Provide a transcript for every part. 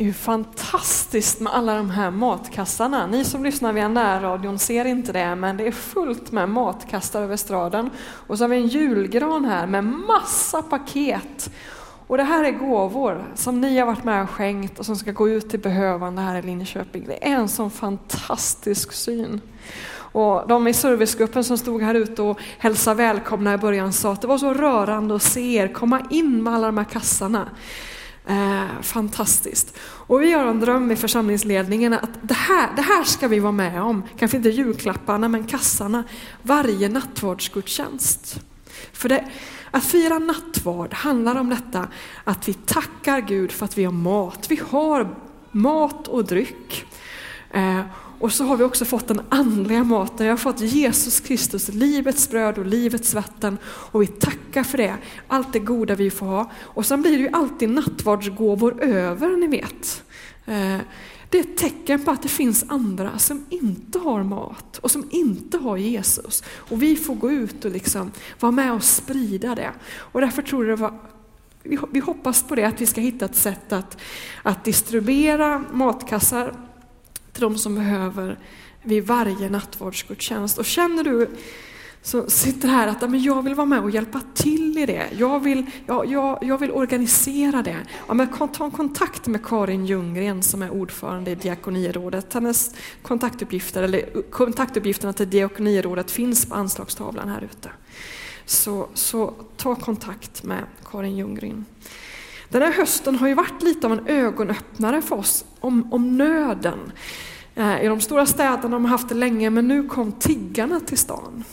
Det är ju fantastiskt med alla de här matkassarna. Ni som lyssnar via närradion ser inte det, men det är fullt med matkassar över straden. Och så har vi en julgran här med massa paket. Och det här är gåvor som ni har varit med och skänkt och som ska gå ut till behövande här i Linköping. Det är en sån fantastisk syn. Och de i servicegruppen som stod här ute och hälsade välkomna i början sa att det var så rörande att se er komma in med alla de här kassarna. Eh, fantastiskt. Och vi har en dröm i församlingsledningen att det här, det här ska vi vara med om. Kanske inte julklapparna, men kassarna. Varje nattvardsgudstjänst. För det, att fira nattvard handlar om detta att vi tackar Gud för att vi har mat. Vi har mat och dryck. Eh, och så har vi också fått den andliga maten. Jag har fått Jesus Kristus, livets bröd och livets vatten. Och vi tackar för det, allt det goda vi får ha. Och sen blir det ju alltid nattvardsgåvor över, ni vet. Eh, det är ett tecken på att det finns andra som inte har mat och som inte har Jesus. Och vi får gå ut och liksom vara med och sprida det. Och därför tror jag det var vi hoppas på det, att vi ska hitta ett sätt att, att distribuera matkassar till de som behöver vid varje nattvardsgudstjänst. Och känner du som sitter här att men jag vill vara med och hjälpa till i det, jag vill, jag, jag, jag vill organisera det. Ja, men ta kontakt med Karin Ljunggren som är ordförande i Diakonirådet. Hennes kontaktuppgifter, eller kontaktuppgifterna till Diakonirådet finns på anslagstavlan här ute. Så, så ta kontakt med Karin Ljunggren. Den här hösten har ju varit lite av en ögonöppnare för oss om, om nöden. Eh, I de stora städerna har man haft det länge, men nu kom tiggarna till stan.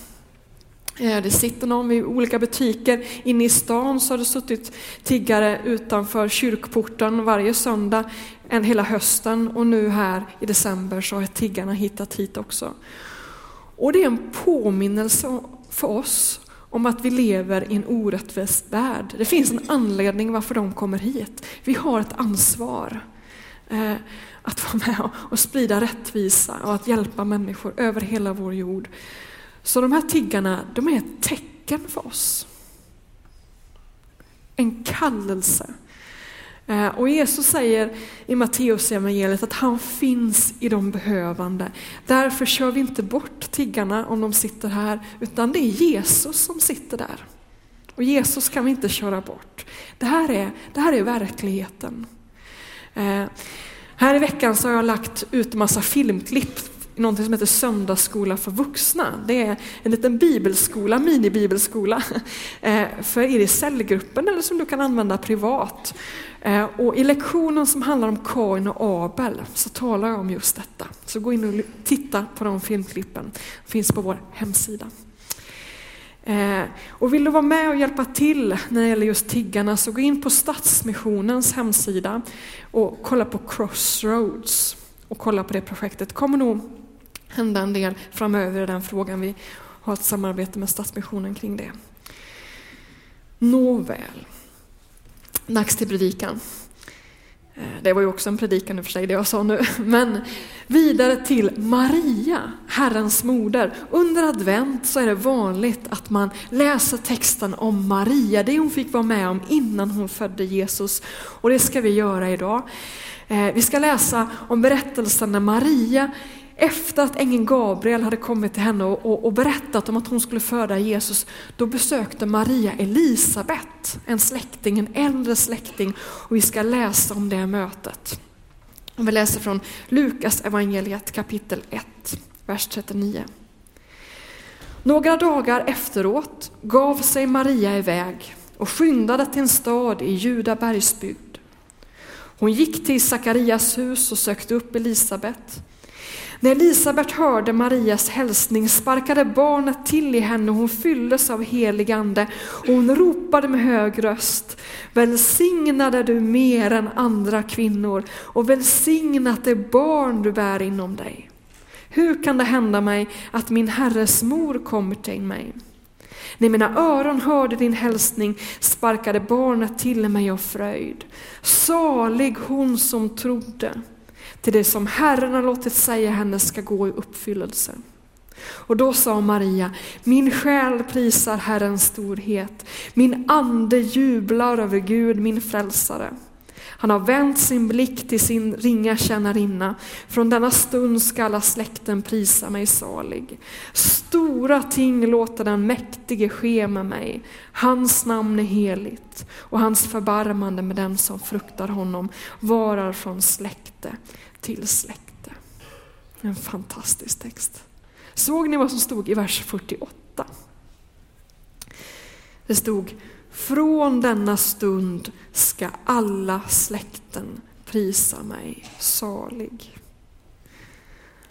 Eh, det sitter någon vid olika butiker. Inne i stan så har det suttit tiggare utanför kyrkporten varje söndag en hela hösten och nu här i december så har tiggarna hittat hit också. Och det är en påminnelse för oss om att vi lever i en orättvis värld. Det finns en anledning varför de kommer hit. Vi har ett ansvar eh, att vara med och sprida rättvisa och att hjälpa människor över hela vår jord. Så de här tiggarna, de är ett tecken för oss. En kallelse Eh, och Jesus säger i Matteus evangeliet att han finns i de behövande. Därför kör vi inte bort tiggarna om de sitter här, utan det är Jesus som sitter där. Och Jesus kan vi inte köra bort. Det här är, det här är verkligheten. Eh, här i veckan så har jag lagt ut en massa filmklipp någonting som heter Söndagsskola för vuxna. Det är en liten bibelskola, minibibelskola eh, för er i cellgruppen eller som du kan använda privat. Eh, och I lektionen som handlar om Kain och Abel så talar jag om just detta. Så gå in och titta på de filmklippen, de finns på vår hemsida. Eh, och vill du vara med och hjälpa till när det gäller just tiggarna så gå in på Stadsmissionens hemsida och kolla på Crossroads och kolla på det projektet. Det kommer nog hända en del framöver i den frågan. Vi har ett samarbete med Stadsmissionen kring det. Nåväl, dags till predikan. Eh, det var ju också en predikan i och för sig, det jag sa nu. Men vidare till Maria, Herrens moder. Under advent så är det vanligt att man läser texten om Maria, det hon fick vara med om innan hon födde Jesus. Och det ska vi göra idag. Eh, vi ska läsa om berättelsen när Maria efter att ängeln Gabriel hade kommit till henne och, och, och, berättat om att hon skulle föda Jesus, då besökte Maria Elisabet, en släkting, en äldre släkting, och vi ska läsa om det mötet. vi läser från Lukas evangeliet kapitel 1, vers 39. Några dagar efteråt gav sig Maria iväg och skyndade till en stad i Judabergsbygd. Hon gick till Sakarias hus och sökte upp Elisabet. När Elisabet hörde Marias hälsning sparkade barnet till i henne och hon fylldes av helig ande och hon ropade med hög röst. välsignad är du mer än andra kvinnor och välsignat det barn du bär inom dig. Hur kan det hända mig att min herres mor kommer till mig? När mina öron hörde din hälsning sparkade barnet till mig av fröjd. Salig hon som trodde till det som Herren har låtit säga henne ska gå i uppfyllelse. Och då sa Maria, min själ prisar Herrens storhet, min ande jublar över Gud, min frälsare. Han har vänt sin blick till sin ringa tjänarinna. Från denna stund ska alla släkten prisa mig salig. Stora ting låter den mäktige ske med mig. Hans namn är heligt och hans förbarmande med dem som fruktar honom varar från släkte till släkte. En fantastisk text. Såg ni vad som stod i vers 48? Det stod från denna stund ska alla släkten prisa mig salig.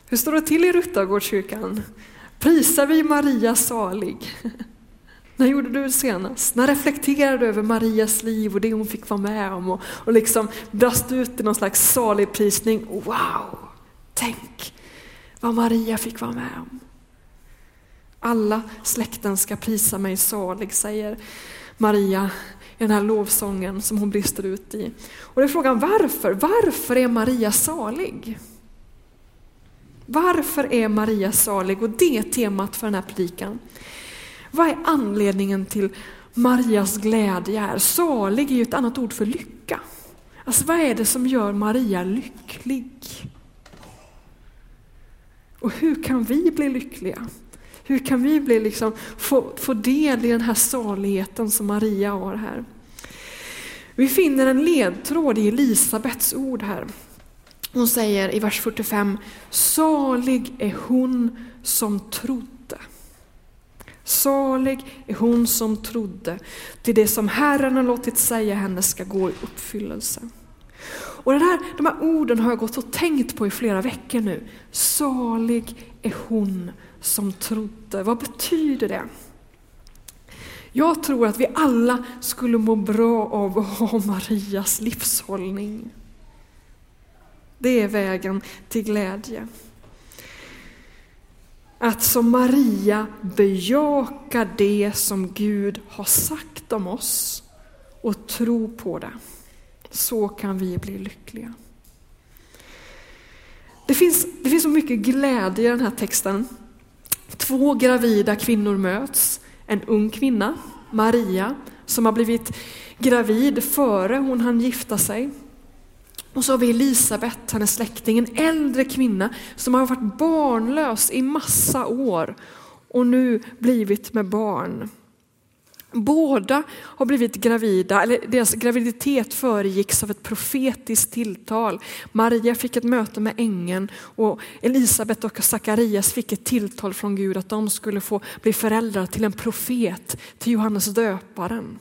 Hur står det till i Ruttagårdskyrkan? Prisar vi Maria salig? När gjorde du det senast? När reflekterade du över Marias liv och det hon fick vara med om och, och liksom brast ut i någon slags salig prisning? Wow! Tänk vad Maria fick vara med om. Alla släkten ska prisa mig salig, säger Maria i den här lovsången som hon brister ut i. Och det är frågan varför? Varför är Maria salig? Varför är Maria salig? Och det är temat för den här predikan. Vad är anledningen till Marias glädje här? Salig är ju ett annat ord för lycka. Alltså vad är det som gör Maria lycklig? Och hur kan vi bli lyckliga? Hur kan vi bli liksom, få, få del i den här saligheten som Maria har här? Vi finner en ledtråd i Elisabets ord här. Hon säger i vers 45, salig är hon som trodde. Salig är hon som trodde, till det som Herren har låtit säga henne ska gå i uppfyllelse. Och det här, de här orden har jag gått och tänkt på i flera veckor nu. Salig är hon som trodde. Vad betyder det? Jag tror att vi alla skulle må bra av att ha Marias livshållning. Det är vägen till glädje. Att som Maria bejaka det som Gud har sagt om oss och tro på det. Så kan vi bli lyckliga. Det finns, det finns så mycket glädje i den här texten. Två gravida kvinnor möts. En ung kvinna, Maria, som har blivit gravid före hon hann gifta sig. Och så har vi Elisabet, hennes släkting, en äldre kvinna som har varit barnlös i massa år och nu blivit med barn. Båda har blivit gravida, eller deras graviditet föregicks av ett profetiskt tilltal. Maria fick ett möte med ängeln och Elisabet och Sakarias fick ett tilltal från Gud att de skulle få bli föräldrar till en profet, till Johannes döparen.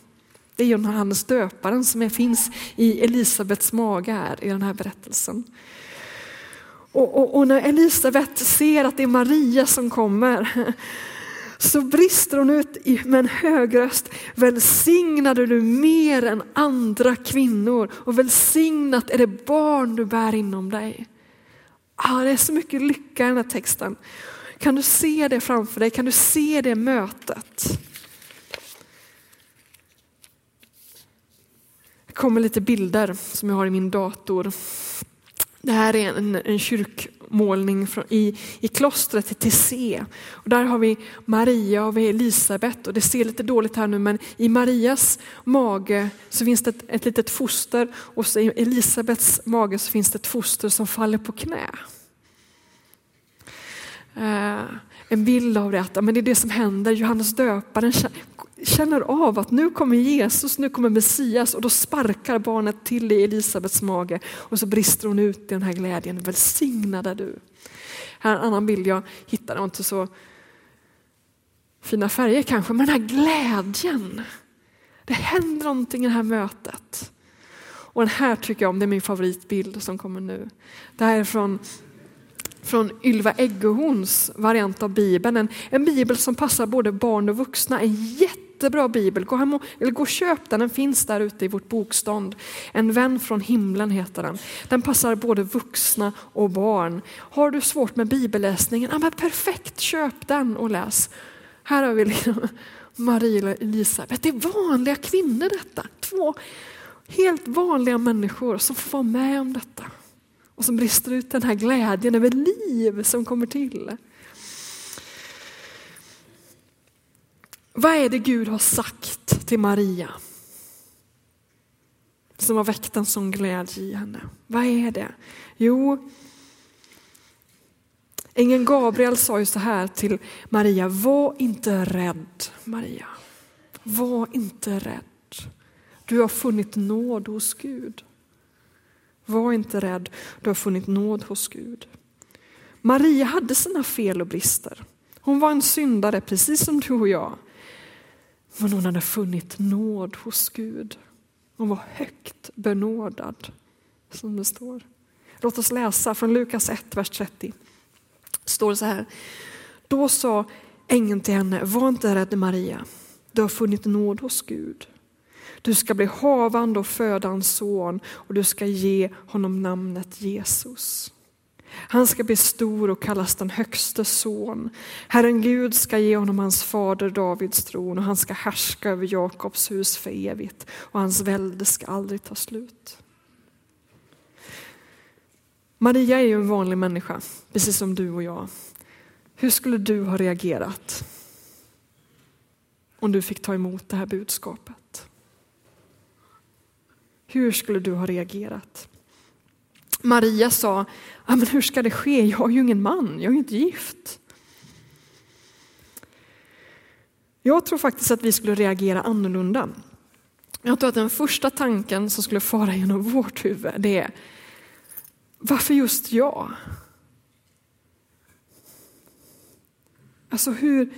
Det är Johannes döparen som finns i Elisabets mage här i den här berättelsen. Och, och, och när Elisabet ser att det är Maria som kommer så brister hon ut med en hög röst. Välsignade du mer än andra kvinnor och välsignat är det barn du bär inom dig. Ah, det är så mycket lycka i den här texten. Kan du se det framför dig? Kan du se det mötet? Kommer lite bilder som jag har i min dator. Det här är en, en kyrkmålning från, i, i klostret i Tessé. Och där har vi Maria och vi Elisabet och det ser lite dåligt här nu men i Marias mage så finns det ett, ett litet foster och så i Elisabets mage så finns det ett foster som faller på knä. Uh, en bild av det, att men det är det som händer. Johannes döparen känner av att nu kommer Jesus, nu kommer Messias och då sparkar barnet till i Elisabets mage och så brister hon ut i den här glädjen. Välsignad är du. Här är en annan bild jag hittade, inte så fina färger kanske, men den här glädjen. Det händer någonting i det här mötet. Och den här tycker jag om, det är min favoritbild som kommer nu. Det här är från från Ylva Eggehorns variant av Bibeln. En, en bibel som passar både barn och vuxna. En jättebra bibel. Gå, hem och, eller gå och köp den, den finns där ute i vårt bokstånd. En vän från himlen heter den. Den passar både vuxna och barn. Har du svårt med bibelläsningen, ja, men perfekt, köp den och läs. Här har vi liksom och Elisabet. Det är vanliga kvinnor detta. Två helt vanliga människor som får vara med om detta och som brister ut den här glädjen över liv som kommer till. Vad är det Gud har sagt till Maria? som har väckt en sån glädje i henne? Vad är det? Jo, ängeln Gabriel sa ju så här till Maria, var inte rädd Maria. Var inte rädd. Du har funnit nåd hos Gud. Var inte rädd, du har funnit nåd hos Gud. Maria hade sina fel och brister. Hon var en syndare precis som du och jag. Men hon hade funnit nåd hos Gud. Hon var högt benådad, som det står. Låt oss läsa från Lukas 1, vers 30. Det står så här. Då sa ängeln till henne, var inte rädd Maria, du har funnit nåd hos Gud. Du ska bli havande och föda en son och du ska ge honom namnet Jesus. Han ska bli stor och kallas den högste son. Herren Gud ska ge honom hans fader Davids tron och han ska härska över Jakobs hus för evigt och hans välde ska aldrig ta slut. Maria är ju en vanlig människa, precis som du och jag. Hur skulle du ha reagerat om du fick ta emot det här budskapet? Hur skulle du ha reagerat? Maria sa, men hur ska det ske? Jag har ju ingen man, jag är ju inte gift. Jag tror faktiskt att vi skulle reagera annorlunda. Jag tror att den första tanken som skulle fara genom vårt huvud det är, varför just jag? Alltså hur,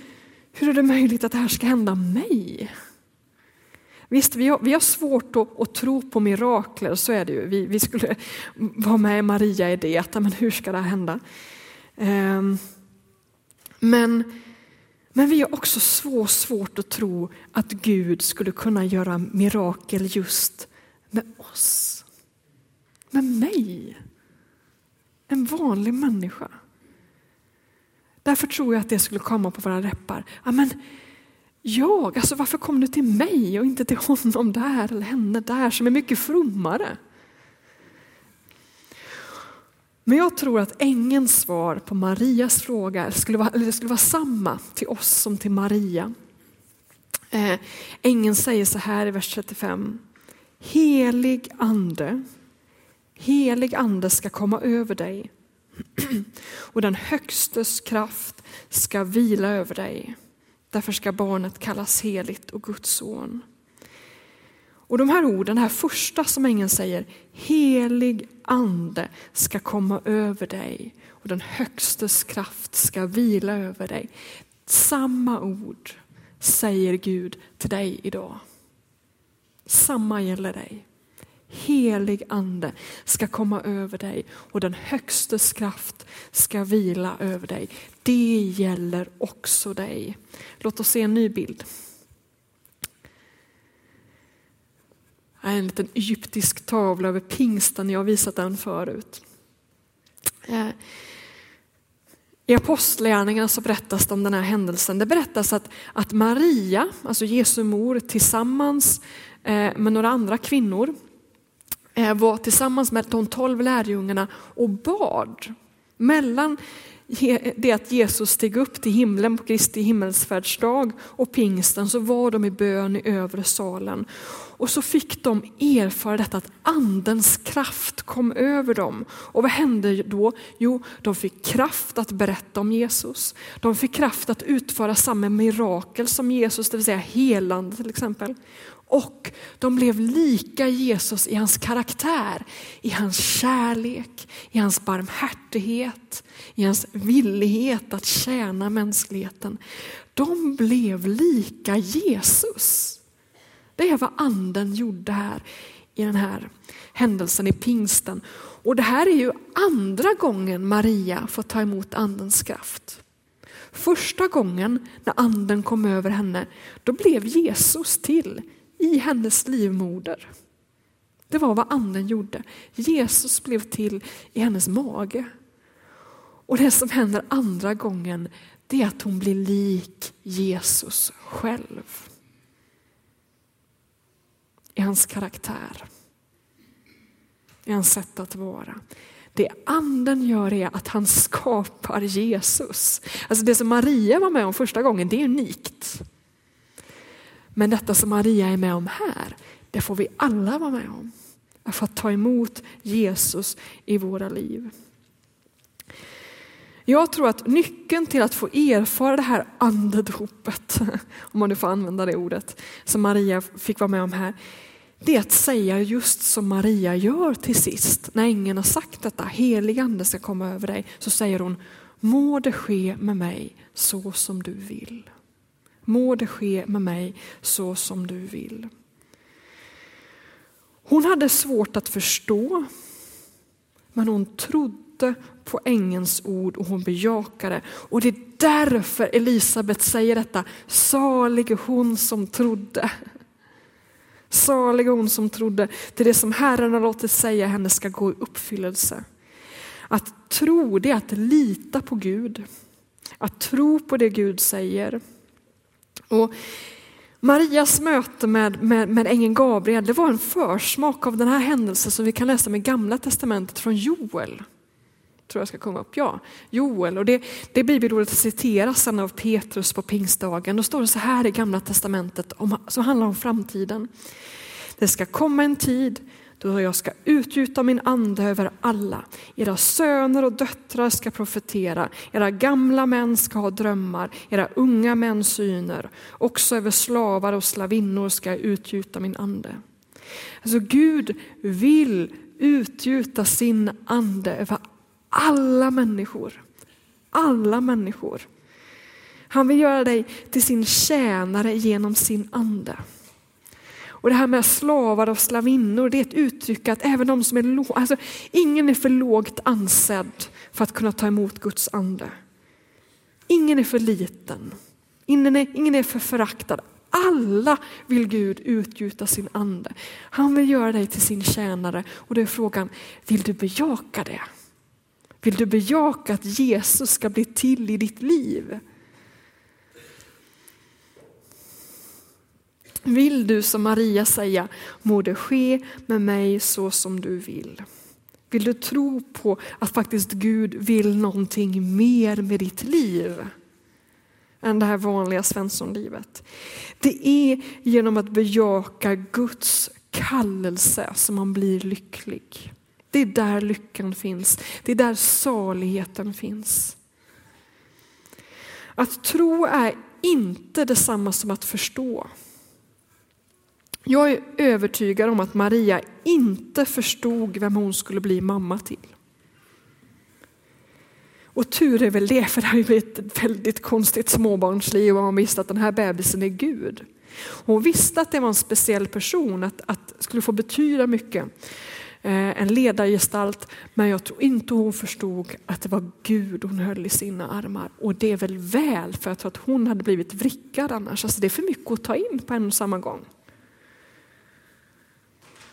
hur är det möjligt att det här ska hända mig? Visst, vi har, vi har svårt att, att, tro på mirakler, så är det ju. Vi, vi skulle vara med Maria i det, men hur ska det här hända? Um, men, men vi har också så svårt att tro att Gud skulle kunna göra mirakel just med oss. Med mig. En vanlig människa. Därför tror jag att det skulle komma på våra läppar. Amen, jag, alltså varför kom du till mig och inte till honom där eller henne där som är mycket frommare. Men jag tror att ängens svar på Marias fråga skulle vara, det skulle vara samma till oss som till Maria. Eh, ängeln säger så här i vers 35. Helig ande, helig ande ska komma över dig och den högstes kraft ska vila över dig. Därför ska barnet kallas heligt och Guds son. Och de här orden, det här första som ängeln säger, helig ande ska komma över dig och den högstes kraft ska vila över dig. Samma ord säger Gud till dig idag. Samma gäller dig. Helig ande ska komma över dig och den högstes kraft ska vila över dig. Det gäller också dig. Låt oss se en ny bild. Här är en liten egyptisk tavla över pingsten, jag har visat den förut. Eh, I Apostlagärningarna så berättas det om den här händelsen. Det berättas att, att Maria, alltså Jesu mor, tillsammans eh, med några andra kvinnor Eh, var tillsammans med de tolv lärjungarna och bad. Mellan det att Jesus steg upp till himlen på Kristi himmelsfärdsdag och pingsten så var de i bön i övre salen. Och så fick de erfara detta att andens kraft kom över dem. Och vad hände då? Jo, de fick kraft att berätta om Jesus. De fick kraft att utföra samma mirakel som Jesus, det vill säga helande till exempel. Och de blev lika Jesus i hans karaktär, i hans kärlek, i hans barmhärtighet, i hans villighet att tjäna mänskligheten. De blev lika Jesus. Det är vad anden gjorde här i den här händelsen i pingsten. Och det här är ju andra gången Maria får ta emot andens kraft. Första gången när anden kom över henne, då blev Jesus till i hennes livmoder. Det var vad anden gjorde. Jesus blev till i hennes mage. Och det som händer andra gången det är att hon blir lik Jesus själv. I hans karaktär. I hans sätt att vara. Det anden gör är att han skapar Jesus. Alltså det som Maria var med om första gången, det är unikt. Men detta som Maria är med om här, det får vi alla vara med om. För att ta emot Jesus i våra liv. Jag tror att nyckeln till att få erfara det här andedopet, om man nu får använda det ordet, som Maria fick vara med om här, det är att säga just som Maria gör till sist. När ängeln har sagt detta, helig ande ska komma över dig, så säger hon, må det ske med mig så som du vill. Må det ske med mig så som du vill. Hon hade svårt att förstå, men hon trodde på ängens ord och hon bejakade. Och det är därför Elisabet säger detta, salig hon som trodde. Salig hon som trodde, till det som Herren har låtit säga henne ska gå i uppfyllelse. Att tro det är att lita på Gud, att tro på det Gud säger. Och Marias möte med, med, med ängeln Gabriel det var en försmak av den här händelsen som vi kan läsa med gamla testamentet från Joel. Tror jag ska komma upp, ja. Joel. Och det, det bibelordet citeras sen av Petrus på pingstdagen. Då står det så här i gamla testamentet om, som handlar om framtiden. Det ska komma en tid då jag ska utgjuta min ande över alla. Era söner och döttrar ska profetera, era gamla män ska ha drömmar, era unga män syner. Också över slavar och slavinnor ska jag utgjuta min ande. Alltså Gud vill utgjuta sin ande över alla människor. Alla människor. Han vill göra dig till sin tjänare genom sin ande. Och det här med slavar och slavinnor, det är ett uttryck att även de som är låg, alltså ingen är för lågt ansedd för att kunna ta emot Guds ande. Ingen är för liten, ingen är, ingen är för föraktad. Alla vill Gud utgjuta sin ande. Han vill göra dig till sin tjänare och då är frågan, vill du bejaka det? Vill du bejaka att Jesus ska bli till i ditt liv? Vill du som Maria säga, må det ske med mig så som du vill. Vill du tro på att faktiskt Gud vill någonting mer med ditt liv än det här vanliga svenssonlivet? Det är genom att bejaka Guds kallelse som man blir lycklig. Det är där lyckan finns. Det är där saligheten finns. Att tro är inte detsamma som att förstå. Jag är övertygad om att Maria inte förstod vem hon skulle bli mamma till. Och tur är väl det, för det har ju blivit ett väldigt konstigt småbarnsliv och man visste att den här bebisen är Gud. Hon visste att det var en speciell person, att, att skulle få betyda mycket. Eh, en ledargestalt, men jag tror inte hon förstod att det var Gud hon höll i sina armar. Och det är väl väl, för jag tror att hon hade blivit vrickad annars. Alltså det är för mycket att ta in på en och samma gång.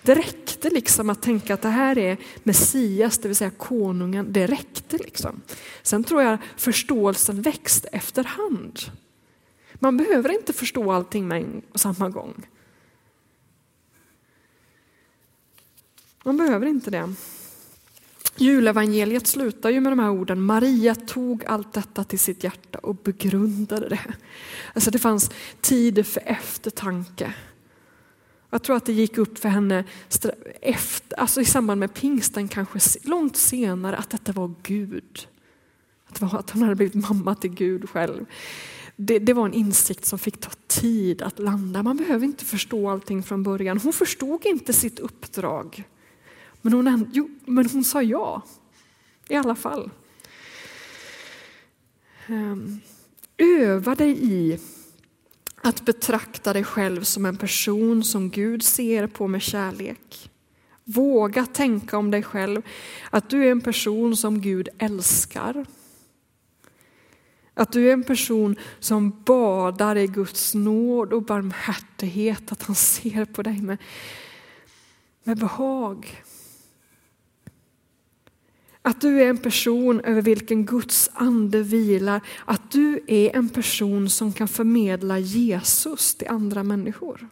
Det räckte liksom att tänka att det här är Messias, det vill säga konungen. Det räckte liksom. Sen tror jag förståelsen växte efterhand. Man behöver inte förstå allting med en och samma gång. Man behöver inte det. Julevangeliet slutar ju med de här orden, Maria tog allt detta till sitt hjärta och begrundade det. Alltså det fanns tid för eftertanke. Jag tror att det gick upp för henne efter, alltså i samband med pingsten, kanske långt senare, att detta var Gud. Att, var, att hon hade blivit mamma till Gud själv. Det, det, var en insikt som fick ta tid att landa. Man behöver inte förstå allting från början. Hon förstod inte sitt uppdrag. Men hon, jo, men hon sa ja, i alla fall. Um, öva dig i att betrakta dig själv som en person som Gud ser på med kärlek. Våga tänka om dig själv att du är en person som Gud älskar. Att du är en person som badar i Guds nåd och barmhärtighet, att han ser på dig med, med behag. Att du är en person över vilken Guds ande vilar. Att du är en person som kan förmedla Jesus till andra människor.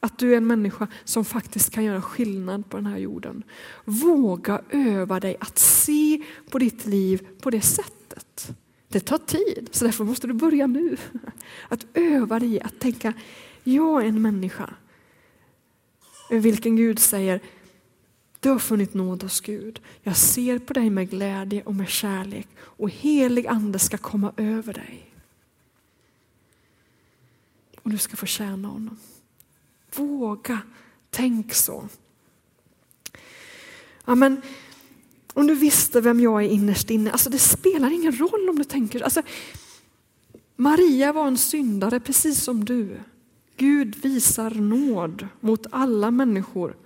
Att du är en människa som faktiskt kan göra skillnad på den här jorden. Våga öva dig att se på ditt liv på det sättet. Det tar tid, så därför måste du börja nu. Att öva dig att tänka, jag är en människa över vilken Gud säger du har funnit nåd hos Gud. Jag ser på dig med glädje och med kärlek och helig ande ska komma över dig. Och du ska få tjäna honom. Våga, tänk så. Ja, men, om du visste vem jag är innerst inne, alltså det spelar ingen roll om du tänker, alltså, Maria var en syndare precis som du. Gud visar nåd mot alla människor,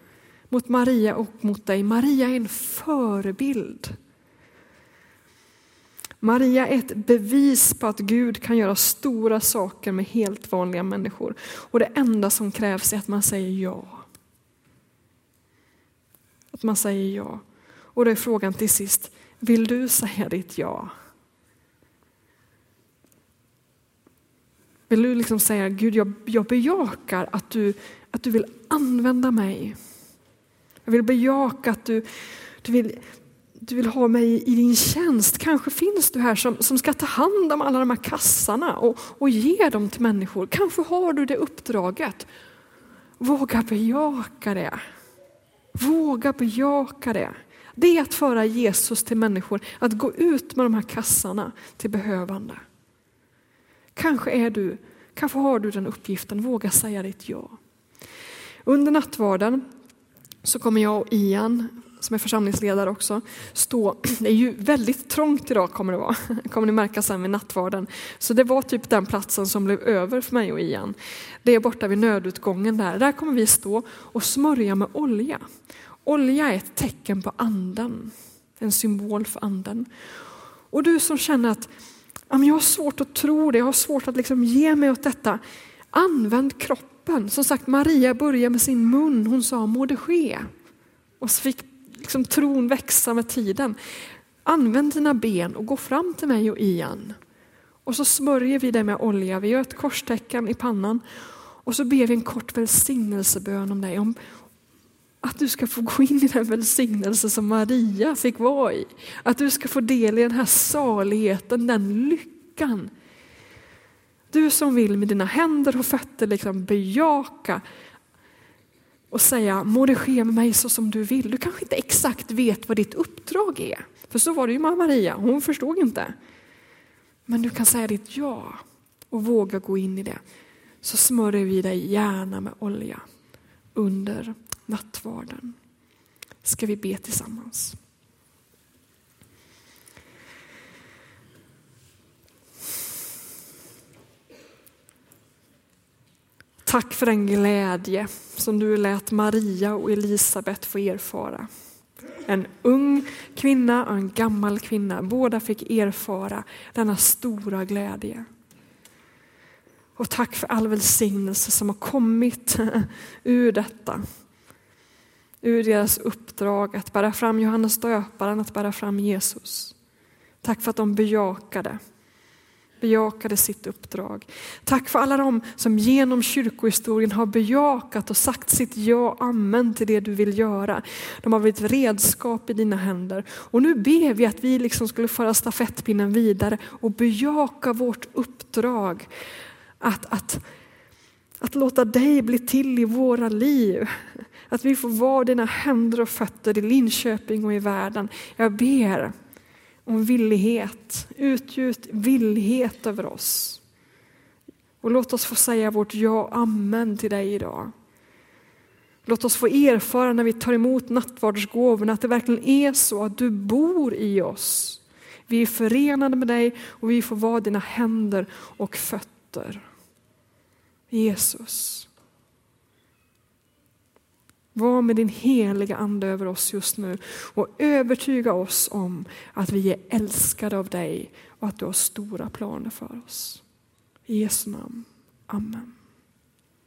mot Maria och mot dig. Maria är en förebild. Maria är ett bevis på att Gud kan göra stora saker med helt vanliga människor. Och det enda som krävs är att man säger ja. Att man säger ja. Och då är frågan till sist, vill du säga ditt ja? Vill du liksom säga, Gud jag, jag bejakar att du, att du vill använda mig. Jag vill bejaka att du, du, vill, du vill ha mig i din tjänst. Kanske finns du här som, som ska ta hand om alla de här kassarna och, och ge dem till människor. Kanske har du det uppdraget. Våga bejaka det. Våga bejaka det. Det är att föra Jesus till människor, att gå ut med de här kassarna till behövande. Kanske är du, kanske har du den uppgiften, våga säga ditt ja. Under nattvarden så kommer jag och Ian, som är församlingsledare också, stå, det är ju väldigt trångt idag kommer det vara, kommer ni märka sen vid nattvarden. Så det var typ den platsen som blev över för mig och Ian. Det är borta vid nödutgången där, där kommer vi stå och smörja med olja. Olja är ett tecken på anden, en symbol för anden. Och du som känner att jag har svårt att tro det, jag har svårt att liksom ge mig åt detta. Använd kroppen. Som sagt, Maria började med sin mun, hon sa må det ske. Och så fick liksom tron växa med tiden. Använd dina ben och gå fram till mig och Ian. Och så smörjer vi det med olja, vi gör ett korstecken i pannan och så ber vi en kort välsignelsebön om dig. Om, att du ska få gå in i den välsignelse som Maria fick vara i. Att du ska få del i den här saligheten, den lyckan. Du som vill med dina händer och fötter liksom bejaka och säga må det ske med mig så som du vill. Du kanske inte exakt vet vad ditt uppdrag är. För så var det ju med Maria, hon förstod inte. Men du kan säga ditt ja och våga gå in i det. Så smörjer vi dig gärna med olja under nattvarden ska vi be tillsammans. Tack för den glädje som du lät Maria och Elisabet få erfara. En ung kvinna och en gammal kvinna, båda fick erfara denna stora glädje. Och tack för all välsignelse som har kommit ur detta ur deras uppdrag att bära fram Johannes döparen, att bära fram Jesus. Tack för att de bejakade, bejakade sitt uppdrag. Tack för alla de som genom kyrkohistorien har bejakat och sagt sitt ja, amen till det du vill göra. De har blivit redskap i dina händer. Och nu ber vi att vi liksom skulle föra stafettpinnen vidare och bejaka vårt uppdrag. Att, att, att låta dig bli till i våra liv. Att vi får vara dina händer och fötter i Linköping och i världen. Jag ber om villighet, utgjut villighet över oss. Och låt oss få säga vårt ja, amen till dig idag. Låt oss få erfara när vi tar emot nattvardsgåvorna att det verkligen är så att du bor i oss. Vi är förenade med dig och vi får vara dina händer och fötter. Jesus. Var med din heliga ande över oss just nu och övertyga oss om att vi är älskade av dig och att du har stora planer för oss. I Jesu namn. Amen.